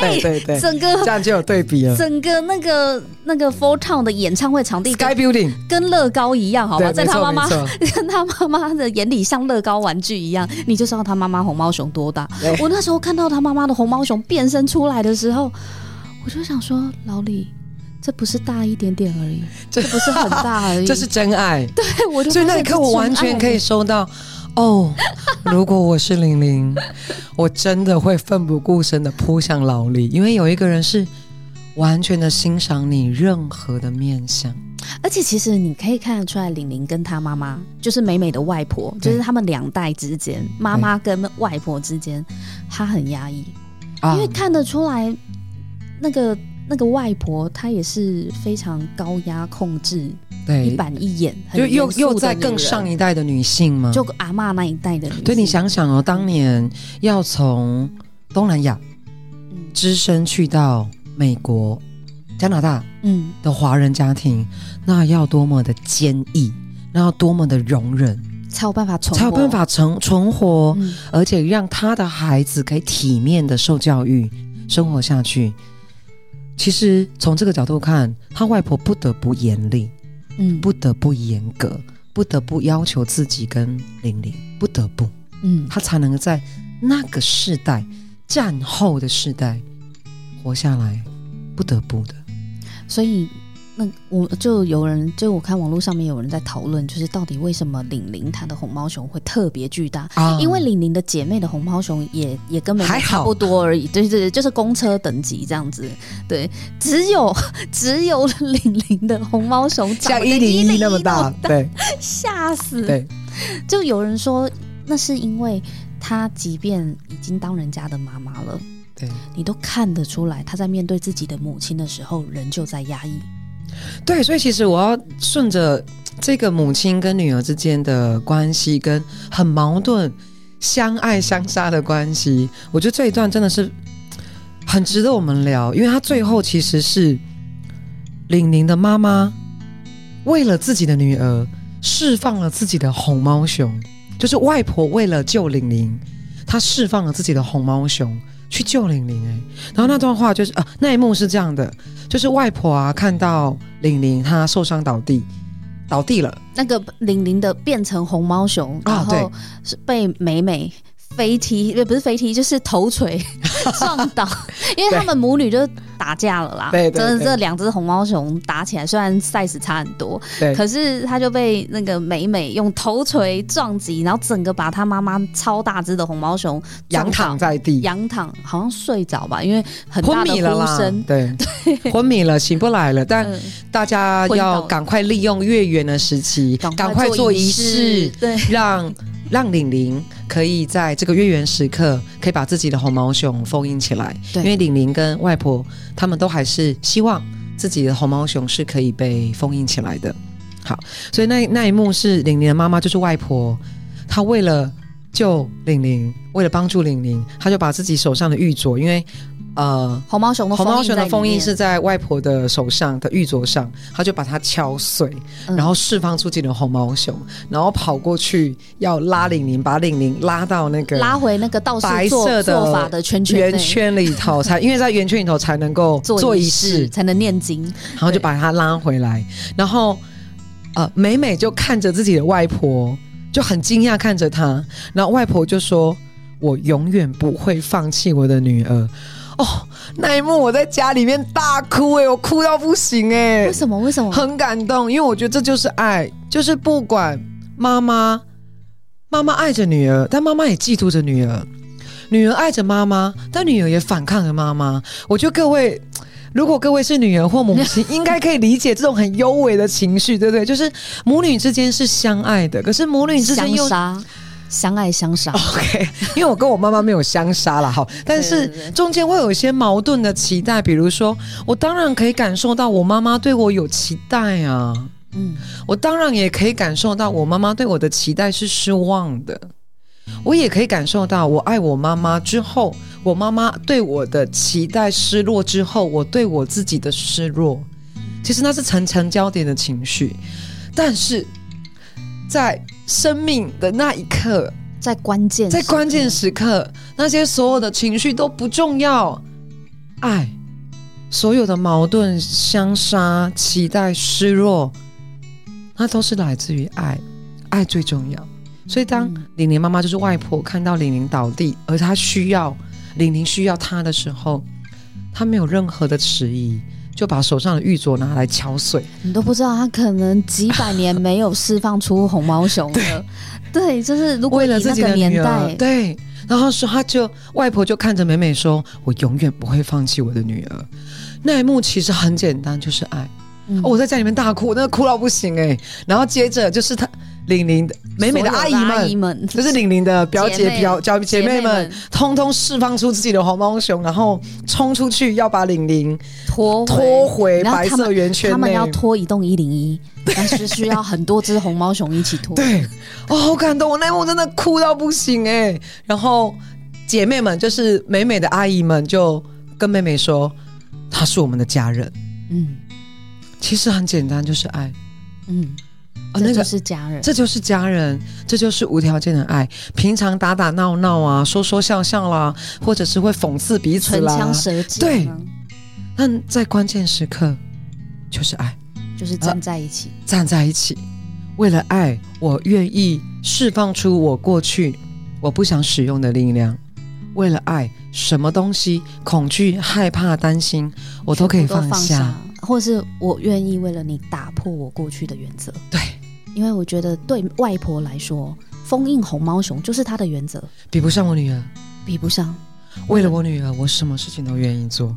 哎，对对对，整个这样就有对比了。整个那个那个 Four Town 的演唱会场地，Sky Building 跟乐高一样，好吧，在他妈妈跟 他妈妈的眼里像乐高玩具一样，你就知道他妈妈红毛熊多大。我那时候看到他妈妈的红毛熊变身出来的时候，我就想说，老李，这不是大一点点而已，这不是很大而已，这是真爱。对，我就所以那一刻我完全可以收到。哦，如果我是玲玲，我真的会奋不顾身的扑向老李，因为有一个人是完全的欣赏你任何的面相，而且其实你可以看得出来，玲玲跟她妈妈就是美美的外婆，就是他们两代之间，妈妈跟外婆之间，她很压抑，因为看得出来那个。那个外婆她也是非常高压控制，对，一板一眼，就又又在更上一代的女性吗？就阿嬷那一代的女性。对，你想想哦，当年要从东南亚，嗯只身去到美国、加拿大，嗯，的华人家庭，嗯、那要多么的坚毅，那要多么的容忍，才有办法存，才有办法存存活，嗯、而且让他的孩子可以体面的受教育，生活下去。其实从这个角度看，他外婆不得不严厉，嗯，不得不严格，不得不要求自己跟玲玲，不得不，嗯，他才能在那个世代战后的世代活下来，不得不的，所以。那我就有人，就我看网络上面有人在讨论，就是到底为什么玲玲她的红毛熊会特别巨大？啊、因为玲玲的姐妹的红毛熊也也跟美美差不多而已，对对对，就是公车等级这样子。对，只有 只有玲玲的红毛熊像一零一那么大，对，吓死。对，就有人说那是因为她即便已经当人家的妈妈了，对，你都看得出来她在面对自己的母亲的时候，仍旧在压抑。对，所以其实我要顺着这个母亲跟女儿之间的关系，跟很矛盾、相爱相杀的关系，我觉得这一段真的是很值得我们聊，因为他最后其实是玲玲的妈妈为了自己的女儿释放了自己的红毛熊，就是外婆为了救玲玲，她释放了自己的红毛熊。去救玲玲哎，然后那段话就是啊，那一幕是这样的，就是外婆啊看到玲玲她受伤倒地，倒地了，那个玲玲的变成红毛熊，然后是被美美飞踢，不是飞踢就是头锤，撞倒，因为他们母女就打架了啦。对，真的，这两只红毛熊打起来，虽然 size 差很多，对，可是他就被那个美美用头锤撞击，然后整个把他妈妈超大只的红毛熊仰躺在地，仰躺好像睡着吧，因为很大的呼声，昏迷了对对，昏迷了，醒不来了。但大家要赶快利用月圆的时期，赶快做仪式，对，让。让玲玲可以在这个月圆时刻，可以把自己的红毛熊封印起来。对，因为玲玲跟外婆他们都还是希望自己的红毛熊是可以被封印起来的。好，所以那那一幕是玲玲的妈妈，就是外婆，她为了救玲玲，为了帮助玲玲，她就把自己手上的玉镯，因为。呃，红毛熊的红毛熊的封印是在外婆的手上的玉镯上，他就把它敲碎，嗯、然后释放出自己的红毛熊，然后跑过去要拉玲玲，把玲玲拉到那个拉回那个道士白色的做法的圈圈圆圈里头，才因为在圆圈里头才能够 做仪式，才能念经，然后就把它拉回来，然后呃，美美就看着自己的外婆，就很惊讶看着她，然后外婆就说：“我永远不会放弃我的女儿。”哦，那一幕我在家里面大哭哎、欸，我哭到不行哎、欸！为什么？为什么？很感动，因为我觉得这就是爱，就是不管妈妈，妈妈爱着女儿，但妈妈也嫉妒着女儿；女儿爱着妈妈，但女儿也反抗着妈妈。我觉得各位，如果各位是女儿或母亲，应该可以理解这种很幽微的情绪，对不对？就是母女之间是相爱的，可是母女之间又相爱相杀，OK，因为我跟我妈妈没有相杀了哈，但是中间会有一些矛盾的期待，比如说，我当然可以感受到我妈妈对我有期待啊，嗯，我当然也可以感受到我妈妈对我的期待是失望的，我也可以感受到我爱我妈妈之后，我妈妈对我的期待失落之后，我对我自己的失落，其实那是层层交叠的情绪，但是。在生命的那一刻，在关键，在关键时刻，那些所有的情绪都不重要。爱，所有的矛盾、相杀、期待、失落，那都是来自于爱。爱最重要。所以，当玲玲妈妈就是外婆看到玲玲倒地，而她需要玲玲需要她的时候，她没有任何的迟疑。就把手上的玉镯拿来敲碎，你都不知道他可能几百年没有释放出红毛熊了。对，对，就是如果为了自己的年代，对，然后说他就外婆就看着美美说：“我永远不会放弃我的女儿。”那一幕其实很简单，就是爱。嗯哦、我在家里面大哭，那个哭到不行哎、欸。然后接着就是他。玲玲的美美的阿姨们，阿姨们就是玲玲的表姐、表表姐妹们，通通释放出自己的红毛熊，然后冲出去要把玲玲拖拖回白色圆圈内。他们要拖一栋一零一，但是需要很多只红毛熊一起拖。对，哦，好感动！我那幕真的哭到不行哎、欸。然后姐妹们，就是美美的阿姨们，就跟妹妹说：“她是我们的家人。”嗯，其实很简单，就是爱。嗯。哦，那个是家人，这就是家人，这就是无条件的爱。平常打打闹闹啊，说说笑笑啦，或者是会讽刺彼此啦，唇枪舌剑。对，但在关键时刻，就是爱，就是站在一起，呃，站在一起。为了爱，我愿意释放出我过去我不想使用的力量。为了爱，什么东西，恐惧、害怕、担心，我都可以放下，放下，或是我愿意为了你打破我过去的原则。对。因为我觉得对外婆来说，封印红毛熊就是她的原则，比不上我女儿，比不上。为了我女儿，我什么事情都愿意做。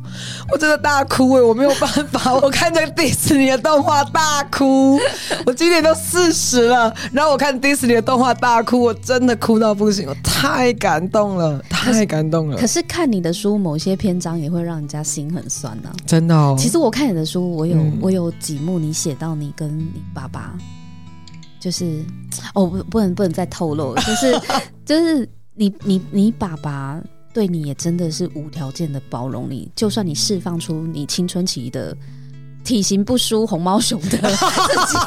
我真的大哭哎，我没有办法。我看着迪士尼的动画大哭。我今年都四十了，然后我看迪士尼的动画大哭，我真的哭到不行，我太感动了，太感动了。可是看你的书，某些篇章也会让人家心很酸呢、啊。真的哦。其实我看你的书，我有、嗯、我有几幕，你写到你跟你爸爸。就是，哦，不，不能，不能再透露。就是，就是你，你，你爸爸对你也真的是无条件的包容你，就算你释放出你青春期的体型不输红毛熊的自己。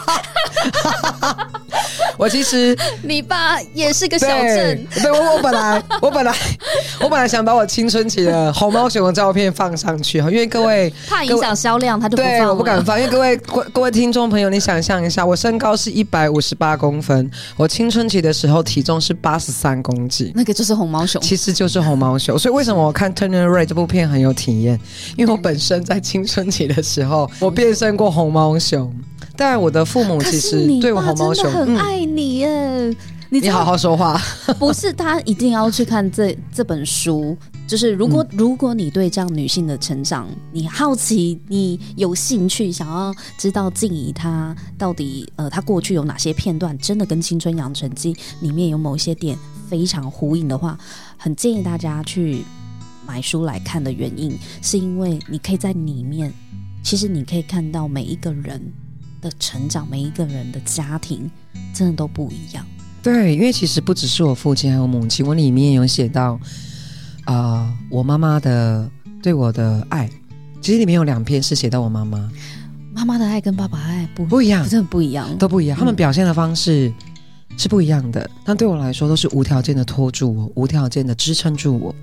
我其实 你爸也是个小镇，对，我我本来 我本来我本来想把我青春期的红毛熊的照片放上去哈，因为各位怕影响销量，他就不放，对，我不敢放，因为各位各各位听众朋友，你想象一下，我身高是一百五十八公分，我青春期的时候体重是八十三公斤，那个就是红毛熊，其实就是红毛熊，所以为什么我看《Turner Red》这部片很有体验？因为我本身在青春期的时候，我变身过红毛熊。但我的父母其实对我红毛熊很爱你耶，嗯、你，你好好说话。不是，他一定要去看这这本书。就是如果、嗯、如果你对这样女性的成长，你好奇，你有兴趣，想要知道静怡她到底呃她过去有哪些片段，真的跟《青春养成记》里面有某一些点非常呼应的话，很建议大家去买书来看的原因，是因为你可以在里面，其实你可以看到每一个人。的成长，每一个人的家庭真的都不一样。对，因为其实不只是我父亲，还有母亲。我里面有写到，啊、呃，我妈妈的对我的爱，其实里面有两篇是写到我妈妈。妈妈的爱跟爸爸爱不不一样，真的不一样，都不一样。他们表现的方式是不一样的，嗯、但对我来说都是无条件的托住我，无条件的支撑住我。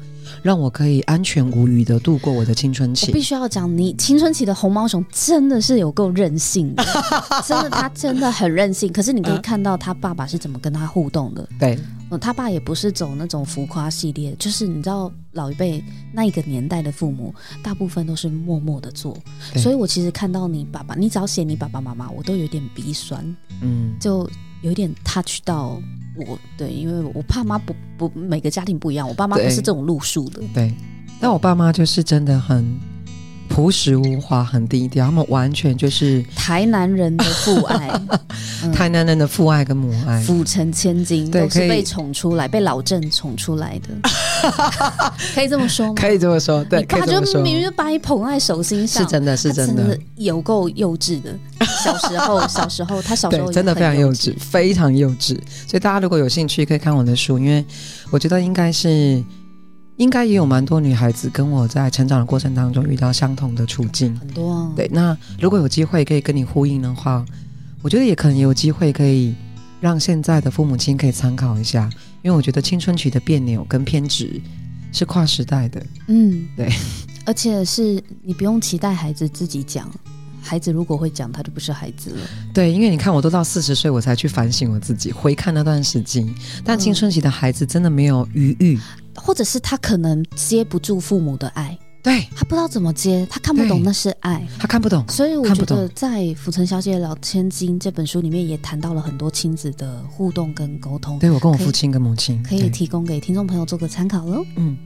让我可以安全无虞的度过我的青春期。我必须要讲，你青春期的红毛熊真的是有够任性的，真的，他真的很任性。可是你可以看到他爸爸是怎么跟他互动的。对，嗯，他爸也不是走那种浮夸系列，就是你知道老一辈那一个年代的父母，大部分都是默默的做。所以我其实看到你爸爸，你只要写你爸爸妈妈，我都有点鼻酸，嗯，就有点 touch 到。我对，因为我爸妈不不每个家庭不一样，我爸妈不是这种路数的。对，但我爸妈就是真的很朴实无华，很低调，他们完全就是台南人的父爱，嗯、台南人的父爱跟母爱，府城千金都是被宠出来，被老郑宠出来的，可以这么说吗？可以这么说，对，你爸就明明就把你捧在手心上，是真的，是真的，有够幼稚的。小时候，小时候，他小时候真的非常幼稚，非常幼稚。所以大家如果有兴趣，可以看我的书，因为我觉得应该是，应该也有蛮多女孩子跟我在成长的过程当中遇到相同的处境，很多啊。对，那如果有机会可以跟你呼应的话，我觉得也可能有机会可以让现在的父母亲可以参考一下，因为我觉得青春期的别扭跟偏执是跨时代的。嗯，对，而且是你不用期待孩子自己讲。孩子如果会讲，他就不是孩子了。对，因为你看，我都到四十岁，我才去反省我自己，回看那段时间。但青春期的孩子真的没有余裕，或者是他可能接不住父母的爱，对，他不知道怎么接，他看不懂那是爱，他看不懂。所以我觉得，在《浮城小姐老千金》这本书里面，也谈到了很多亲子的互动跟沟通。对，我跟我父亲跟母亲可以，提供给听众朋友做个参考喽。嗯。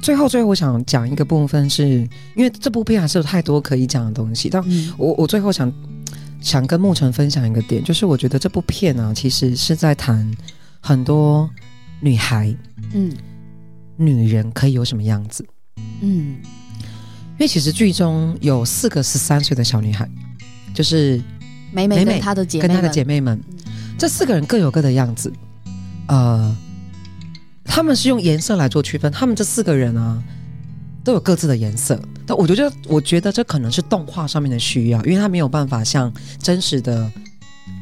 最后，最后我想讲一个部分是，是因为这部片还是有太多可以讲的东西。但我我最后想想跟牧尘分享一个点，就是我觉得这部片呢、啊，其实是在谈很多女孩，嗯，女人可以有什么样子，嗯，因为其实剧中有四个十三岁的小女孩，就是美美跟她的姐妹跟她的姐妹们，这四个人各有各的样子，呃。他们是用颜色来做区分，他们这四个人啊，都有各自的颜色。但我觉得，我觉得这可能是动画上面的需要，因为他没有办法像真实的，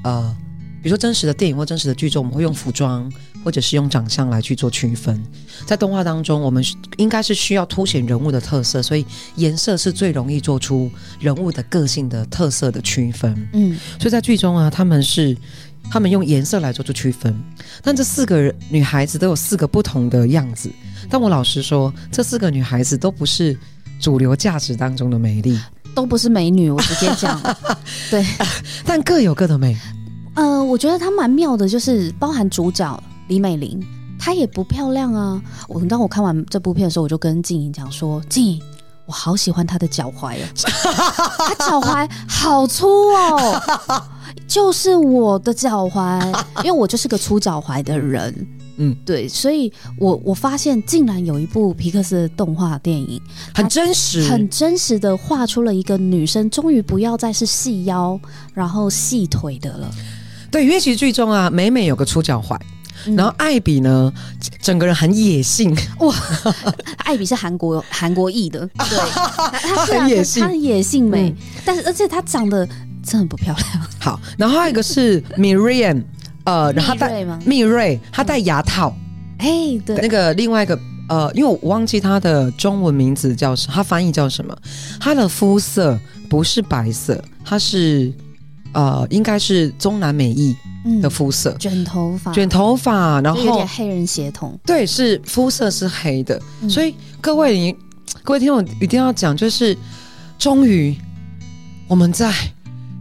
呃，比如说真实的电影或真实的剧中，我们会用服装或者是用长相来去做区分。在动画当中，我们应该是需要凸显人物的特色，所以颜色是最容易做出人物的个性的特色的区分。嗯，所以在剧中啊，他们是。他们用颜色来做出区分，但这四个女孩子都有四个不同的样子。但我老实说，这四个女孩子都不是主流价值当中的美丽，都不是美女。我直接讲，对，但各有各的美。呃，我觉得她蛮妙的，就是包含主角李美玲，她也不漂亮啊。我当我看完这部片的时候，我就跟静怡讲说：“静怡，我好喜欢她的脚踝哦，她脚踝好粗哦。”就 是我的脚踝，因为我就是个粗脚踝的人，嗯，对，所以我我发现竟然有一部皮克斯的动画电影，很真实，很真实的画出了一个女生终于不要再是细腰然后细腿的了。对，因为其实剧中啊，美美有个出脚踝，嗯、然后艾比呢，整个人很野性哇，艾比是韩国韩国裔的，对，她很野性，她很野性美，嗯、但是而且她长得。真的不漂亮。好，然后还有一个是 Miriam 呃，然后他戴蜜瑞，他戴牙套。哎、嗯，对，那个另外一个呃，因为我忘记她的中文名字叫什么，他翻译叫什么？她的肤色不是白色，她是呃，应该是中南美裔的肤色，卷、嗯、头发，卷头发，然后有点黑人血统。对，是肤色是黑的，嗯、所以各位你各位听众一定要讲，就是终于我们在。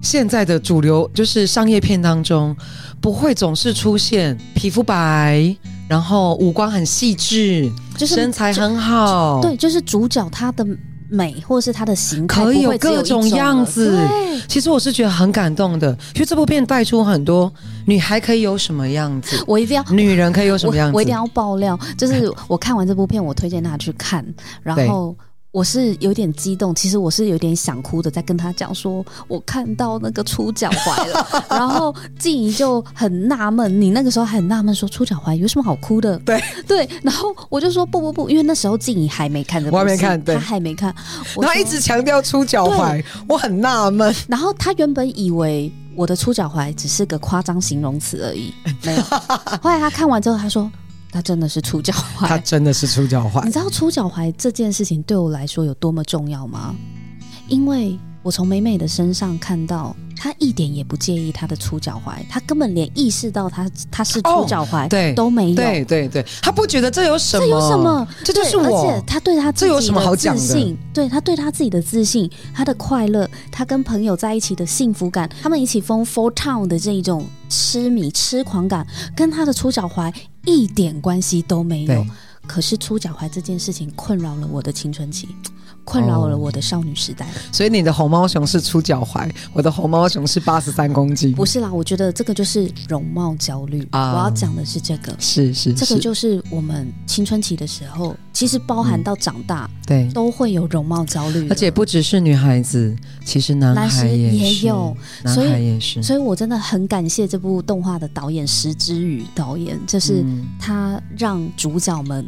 现在的主流就是商业片当中，不会总是出现皮肤白，然后五官很细致，就是身材很好。对，就是主角他的美或是它的形态可以有各种样子。其实我是觉得很感动的，其实这部片带出很多女孩可以有什么样子，我一定要女人可以有什么样子，我，我一定要爆料。就是我看完这部片，我推荐大家去看，然后。我是有点激动，其实我是有点想哭的，在跟他讲说，我看到那个出脚踝了，然后静怡就很纳闷，你那个时候很纳闷说出脚踝有什么好哭的？对对，然后我就说不不不，因为那时候静怡还没看的，我还没看，对，他还没看，他一直强调出脚踝，我很纳闷。然后他原本以为我的出脚踝只是个夸张形容词而已，没有。后来他看完之后，他说。他真的是出脚踝，他真的是出脚踝。你知道出脚踝这件事情对我来说有多么重要吗？因为我从美美的身上看到。她一点也不介意她的出脚踝，她根本连意识到她她是出脚踝，对都没有。对对对，她不觉得这有什么，这有什么？这就是我。而且她对她自己的自信，对她对她自己的自信，她的快乐，她跟朋友在一起的幸福感，他们一起疯 Four Town 的这一种痴迷痴狂感，跟她的出脚踝一点关系都没有。可是出脚踝这件事情困扰了我的青春期。困扰了我的少女时代，哦，所以你的红毛熊是出脚踝，我的红毛熊是八十三公斤。不是啦，我觉得这个就是容貌焦虑。啊，我要讲的是这个，是是，这个就是我们青春期的时候，其实包含到长大，嗯、对，都会有容貌焦虑。而且不只是女孩子，其实男孩也，也有，男孩也是。所以我真的很感谢这部动画的导演石之宇导演，就是他让主角们。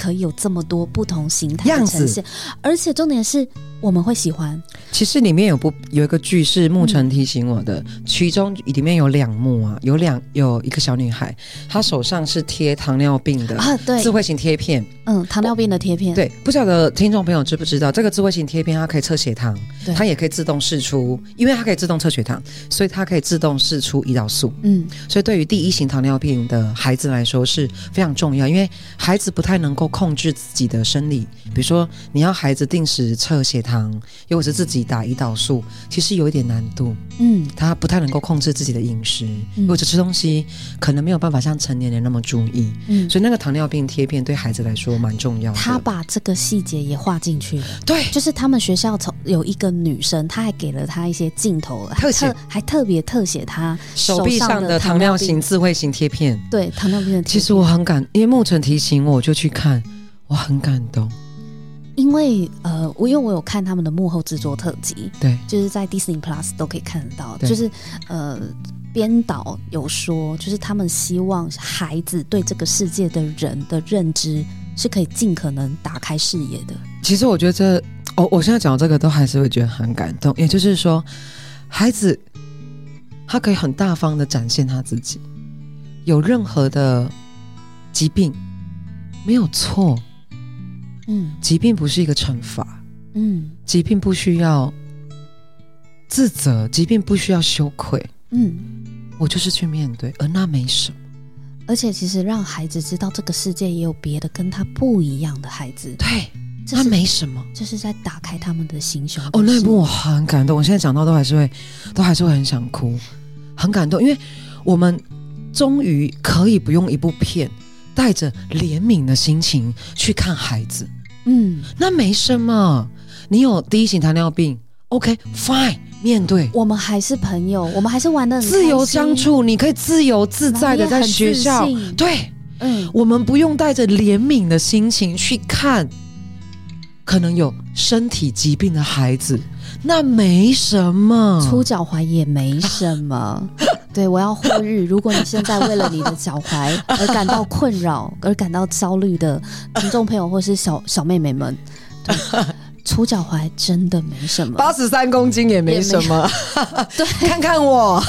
可以有这么多不同形态的呈现，而且重点是。我们会喜欢。其实里面有部有一个剧是牧尘提醒我的，嗯、其中里面有两幕啊，有两有一个小女孩，她手上是贴糖尿病的啊，对，智慧型贴片，嗯，糖尿病的贴片，对，不晓得听众朋友知不知道，这个智慧型贴片它可以测血糖，对。它也可以自动试出，因为它可以自动测血糖，所以它可以自动试出胰岛素，嗯，所以对于第一型糖尿病的孩子来说是非常重要，因为孩子不太能够控制自己的生理，比如说你要孩子定时测血糖。糖，又或是自己打胰岛素，其实有一点难度。嗯，他不太能够控制自己的饮食，嗯、或者吃东西可能没有办法像成年人那么注意。嗯，所以那个糖尿病贴片对孩子来说蛮重要的。他把这个细节也画进去了。对，就是他们学校从有一个女生，她还给了她一些镜头特写，还特别特写她手臂上的糖尿型智慧型贴片。对，糖尿病的。其实我很感，因为牧尘提醒我，我就去看，我很感动。因为呃，我因为我有看他们的幕后制作特辑，对，就是在 Disney Plus 都可以看得到。对就是呃，编导有说，就是他们希望孩子对这个世界的人的认知是可以尽可能打开视野的。其实我觉得这，我我现在讲这个都还是会觉得很感动。也就是说，孩子他可以很大方的展现他自己，有任何的疾病没有错。嗯，疾病不是一个惩罚。嗯，疾病不需要自责，疾病不需要羞愧。嗯，我就是去面对，而那没什么。而且，其实让孩子知道这个世界也有别的跟他不一样的孩子。对，那没什么，这是在打开他们的心胸。哦，那一幕我很感动，我现在讲到都还是会，都还是会很想哭，很感动，因为我们终于可以不用一部片带着怜悯的心情去看孩子。嗯，那没什么。你有第一型糖尿病，OK，Fine，面对。我们还是朋友，我们还是玩的很自由相处。你可以自由自在的在学校，对，嗯，我们不用带着怜悯的心情去看可能有身体疾病的孩子，那没什么。出脚踝也没什么。对，我要呼吁，如果你现在为了你的脚踝而感到困扰、而感到焦虑的听众朋友或是小小妹妹们，对，出凸脚踝真的没什么，八十三公斤也没什么。对，看看我，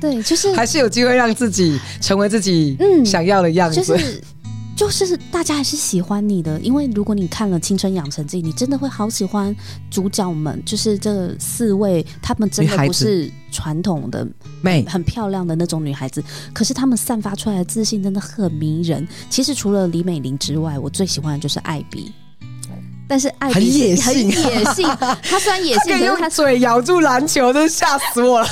对，就是还是有机会让自己成为自己嗯。想要的样子。嗯就是就是大家还是喜欢你的，因为如果你看了《青春养成记》，你真的会好喜欢主角们，就是这四位，他们真的不是传统的美、很漂亮的那种女孩子，可是他们散发出来的自信真的很迷人。其实除了李美玲之外，我最喜欢的就是艾比，但是艾比很野性，很野性。他虽然野性，可以用嘴咬住篮球，真吓死我了。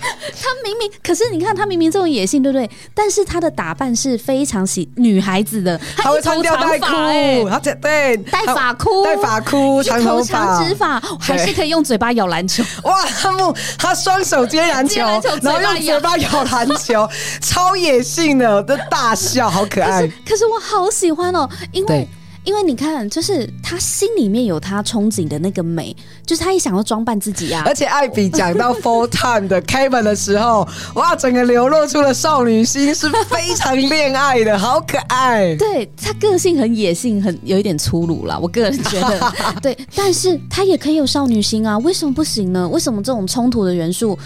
她明明，可是你看他明明这种野性，对不对？但是他的打扮是非常喜女孩子的，他会穿吊带裤，她对戴发箍，戴发箍，长头发，长直发，还是可以用嘴巴咬篮球。哇，他木他双手接篮球，然后用嘴巴咬篮球，超野性的，都大笑，好可爱。可，可是我好喜欢哦，因为。因为你看，就是他心里面有他憧憬的那个美，就是他也想要装扮自己啊。而且艾比讲到 full time 的 Kevin 的时候，哇，整个流露出了少女心，是非常恋爱的，好可爱。对，他个性很野性，很有一点粗鲁啦。我个人觉得，对，但是他也可以有少女心啊，为什么不行呢？为什么这种冲突的元素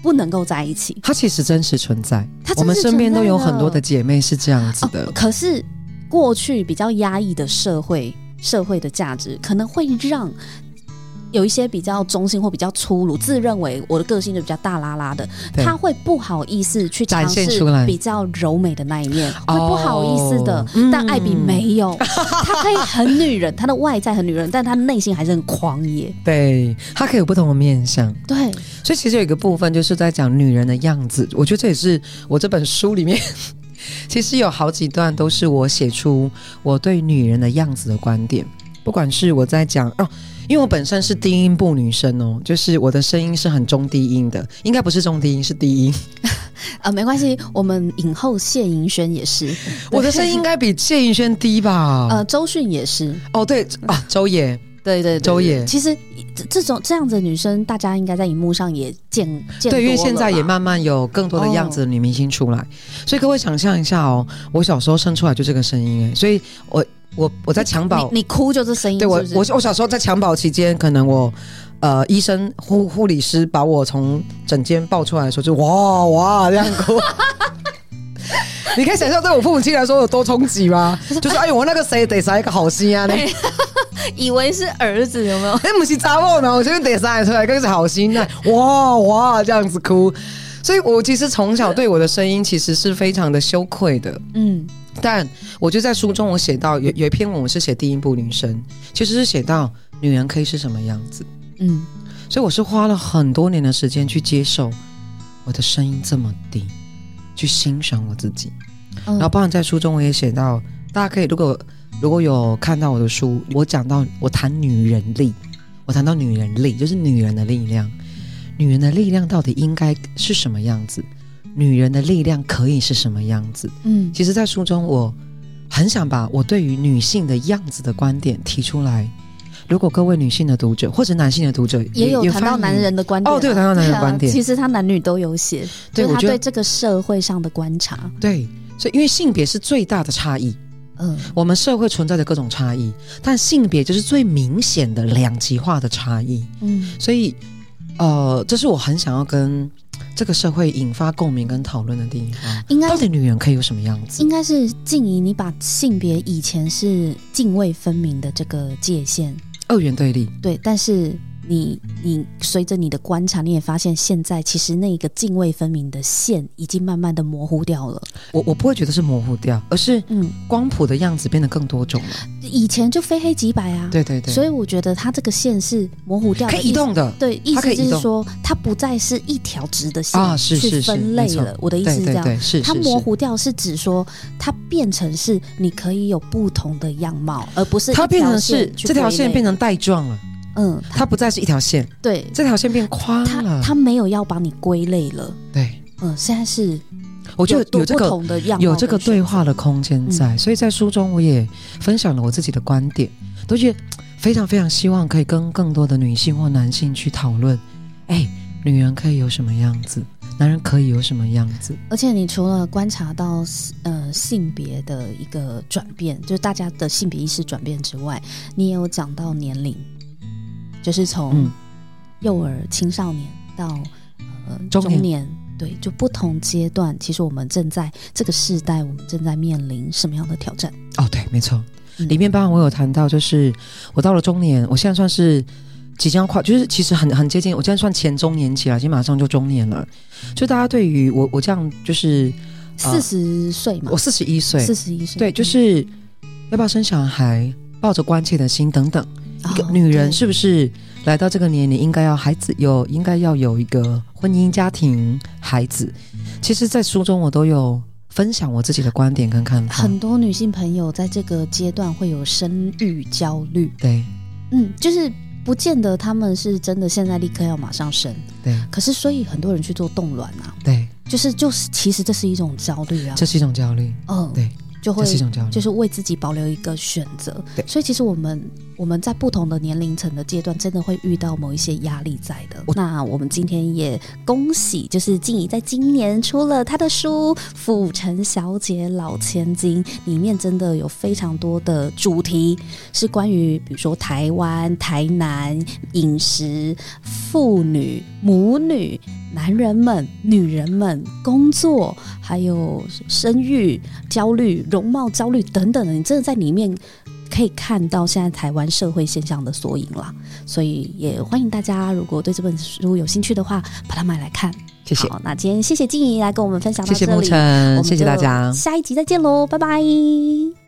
不能够在一起？它其实真实存在，他我们身边都有很多的姐妹是这样子的，哦、可是。过去比较压抑的社会，社会的价值可能会让有一些比较中性或比较粗鲁、自认为我的个性就比较大拉拉的，他会不好意思去尝试比较柔美的那一面，会不好意思的。哦、但艾比没有，她、嗯、可以很女人，她的外在很女人，但她内心还是很狂野。对，她可以有不同的面相。对，所以其实有一个部分就是在讲女人的样子，我觉得这也是我这本书里面。其实有好几段都是我写出我对女人的样子的观点，不管是我在讲哦，因为我本身是低音部女生哦，就是我的声音是很中低音的，应该不是中低音，是低音。啊，没关系，我们影后谢盈萱也是，我的声音应该比谢盈萱低吧？呃，周迅也是。哦，对啊，周也。对对，对，周也。其实这种这样子的女生，大家应该在荧幕上也见见。对，因为现在也慢慢有更多的样子的女明星出来，哦、所以各位想象一下哦，我小时候生出来就这个声音哎，所以我我我在襁褓，你哭就是声音是是，对我我我小时候在襁褓期间，可能我呃医生护护理师把我从枕间抱出来的时候，就哇哇这样哭。你可以想象对我父母亲来说有多冲击吗？就是哎呦，我那个谁得啥一个好心啊！以为是儿子有没有？哎，不是查某呢，我这边得啥出来，更是好心啊！哇哇，这样子哭，所以我其实从小对我的声音其实是非常的羞愧的。嗯，但我就在书中我写到有有一篇文，我是写第一部女生，其实是写到女人可以是什么样子。嗯，所以我是花了很多年的时间去接受我的声音这么低。去欣赏我自己，然后包含在书中我也写到，大家可以如果如果有看到我的书，我讲到我谈女人力，我谈到女人力就是女人的力量，女人的力量到底应该是什么样子？女人的力量可以是什么样子？嗯，其实，在书中我很想把我对于女性的样子的观点提出来。如果各位女性的读者或者男性的读者也，也有谈到男人的观点，啊、哦，对，有谈到男人的观点，其实他男女都有写，对，就是他对这个社会上的观察，对，所以因为性别是最大的差异，嗯，我们社会存在的各种差异，但性别就是最明显的两极化的差异，嗯，所以，呃，这是我很想要跟这个社会引发共鸣跟讨论的地方。应该到底女人可以有什么样子？应该是静怡，你把性别以前是泾渭分明的这个界限。二元对立，对，但是你你随着你的观察，你也发现现在其实那个泾渭分明的线已经慢慢的模糊掉了。我我不会觉得是模糊掉，而是嗯，光谱的样子变得更多种了。以前就非黑即白啊，对对对，所以我觉得它这个线是模糊掉的，可以移动的。对，意思就是说它不再是一条直的线去分类了。我的意思是这样，是它模糊掉是指说它变成是你可以有不同的样貌，而不是它变成是这条线变成带状了。嗯，它不再是一条线，对，这条线变宽了，它没有要把你归类了，对，嗯，现在是，我觉得有这个有这个对话的空间在，所以在书中我也分享了我自己的观点，都觉得非常非常希望可以跟更多的女性或男性去讨论，哎，女人可以有什么样子，男人可以有什么样子，而且你除了观察到呃性别的一个转变，就是大家的性别意识转变之外，你也有讲到年龄。就是从幼儿、青少年到呃中年，中年，对，就不同阶段，其实我们正在这个时代，我们正在面临什么样的挑战？哦，对，没错。里面包含我有谈到，就是我到了中年，我现在算是即将跨，就是其实很很接近，我现在算前中年期了，已经马上就中年了。就大家对于我我这样就是四十岁嘛，我四十一岁，四十一岁，对，就是要不要生小孩，抱着关切的心等等。一个女人是不是来到这个年龄，应该要孩子有，应该要有一个婚姻家庭孩子？其实，在书中我都有。分享我自己的观点跟看法。很多女性朋友在这个阶段会有生育焦虑。对，嗯，就是不见得他们是真的现在立刻要马上生。对，可是所以很多人去做冻卵啊。对，就是就是，其实这是一种焦虑啊。这是一种焦虑。嗯，对。就会是一种焦虑，就是为自己保留一个选择。对，所以其实我们我们在不同的年龄层的阶段，真的会遇到某一些压力在的。那我们今天也恭喜，就是静怡在今年出了她的书《府城小姐老千金》，里面真的有非常多的主题是关于，比如说台湾、台南饮食、妇女、母女。男人们、女人们、工作，还有生育焦虑、容貌焦虑等等的，你真的在里面可以看到现在台湾社会现象的缩影啦。所以也欢迎大家，如果对这本书有兴趣的话，把它买来看。谢谢。好，那今天谢谢静怡来跟我们分享到这里，谢谢沐晨，谢谢大家，下一集再见喽，拜拜。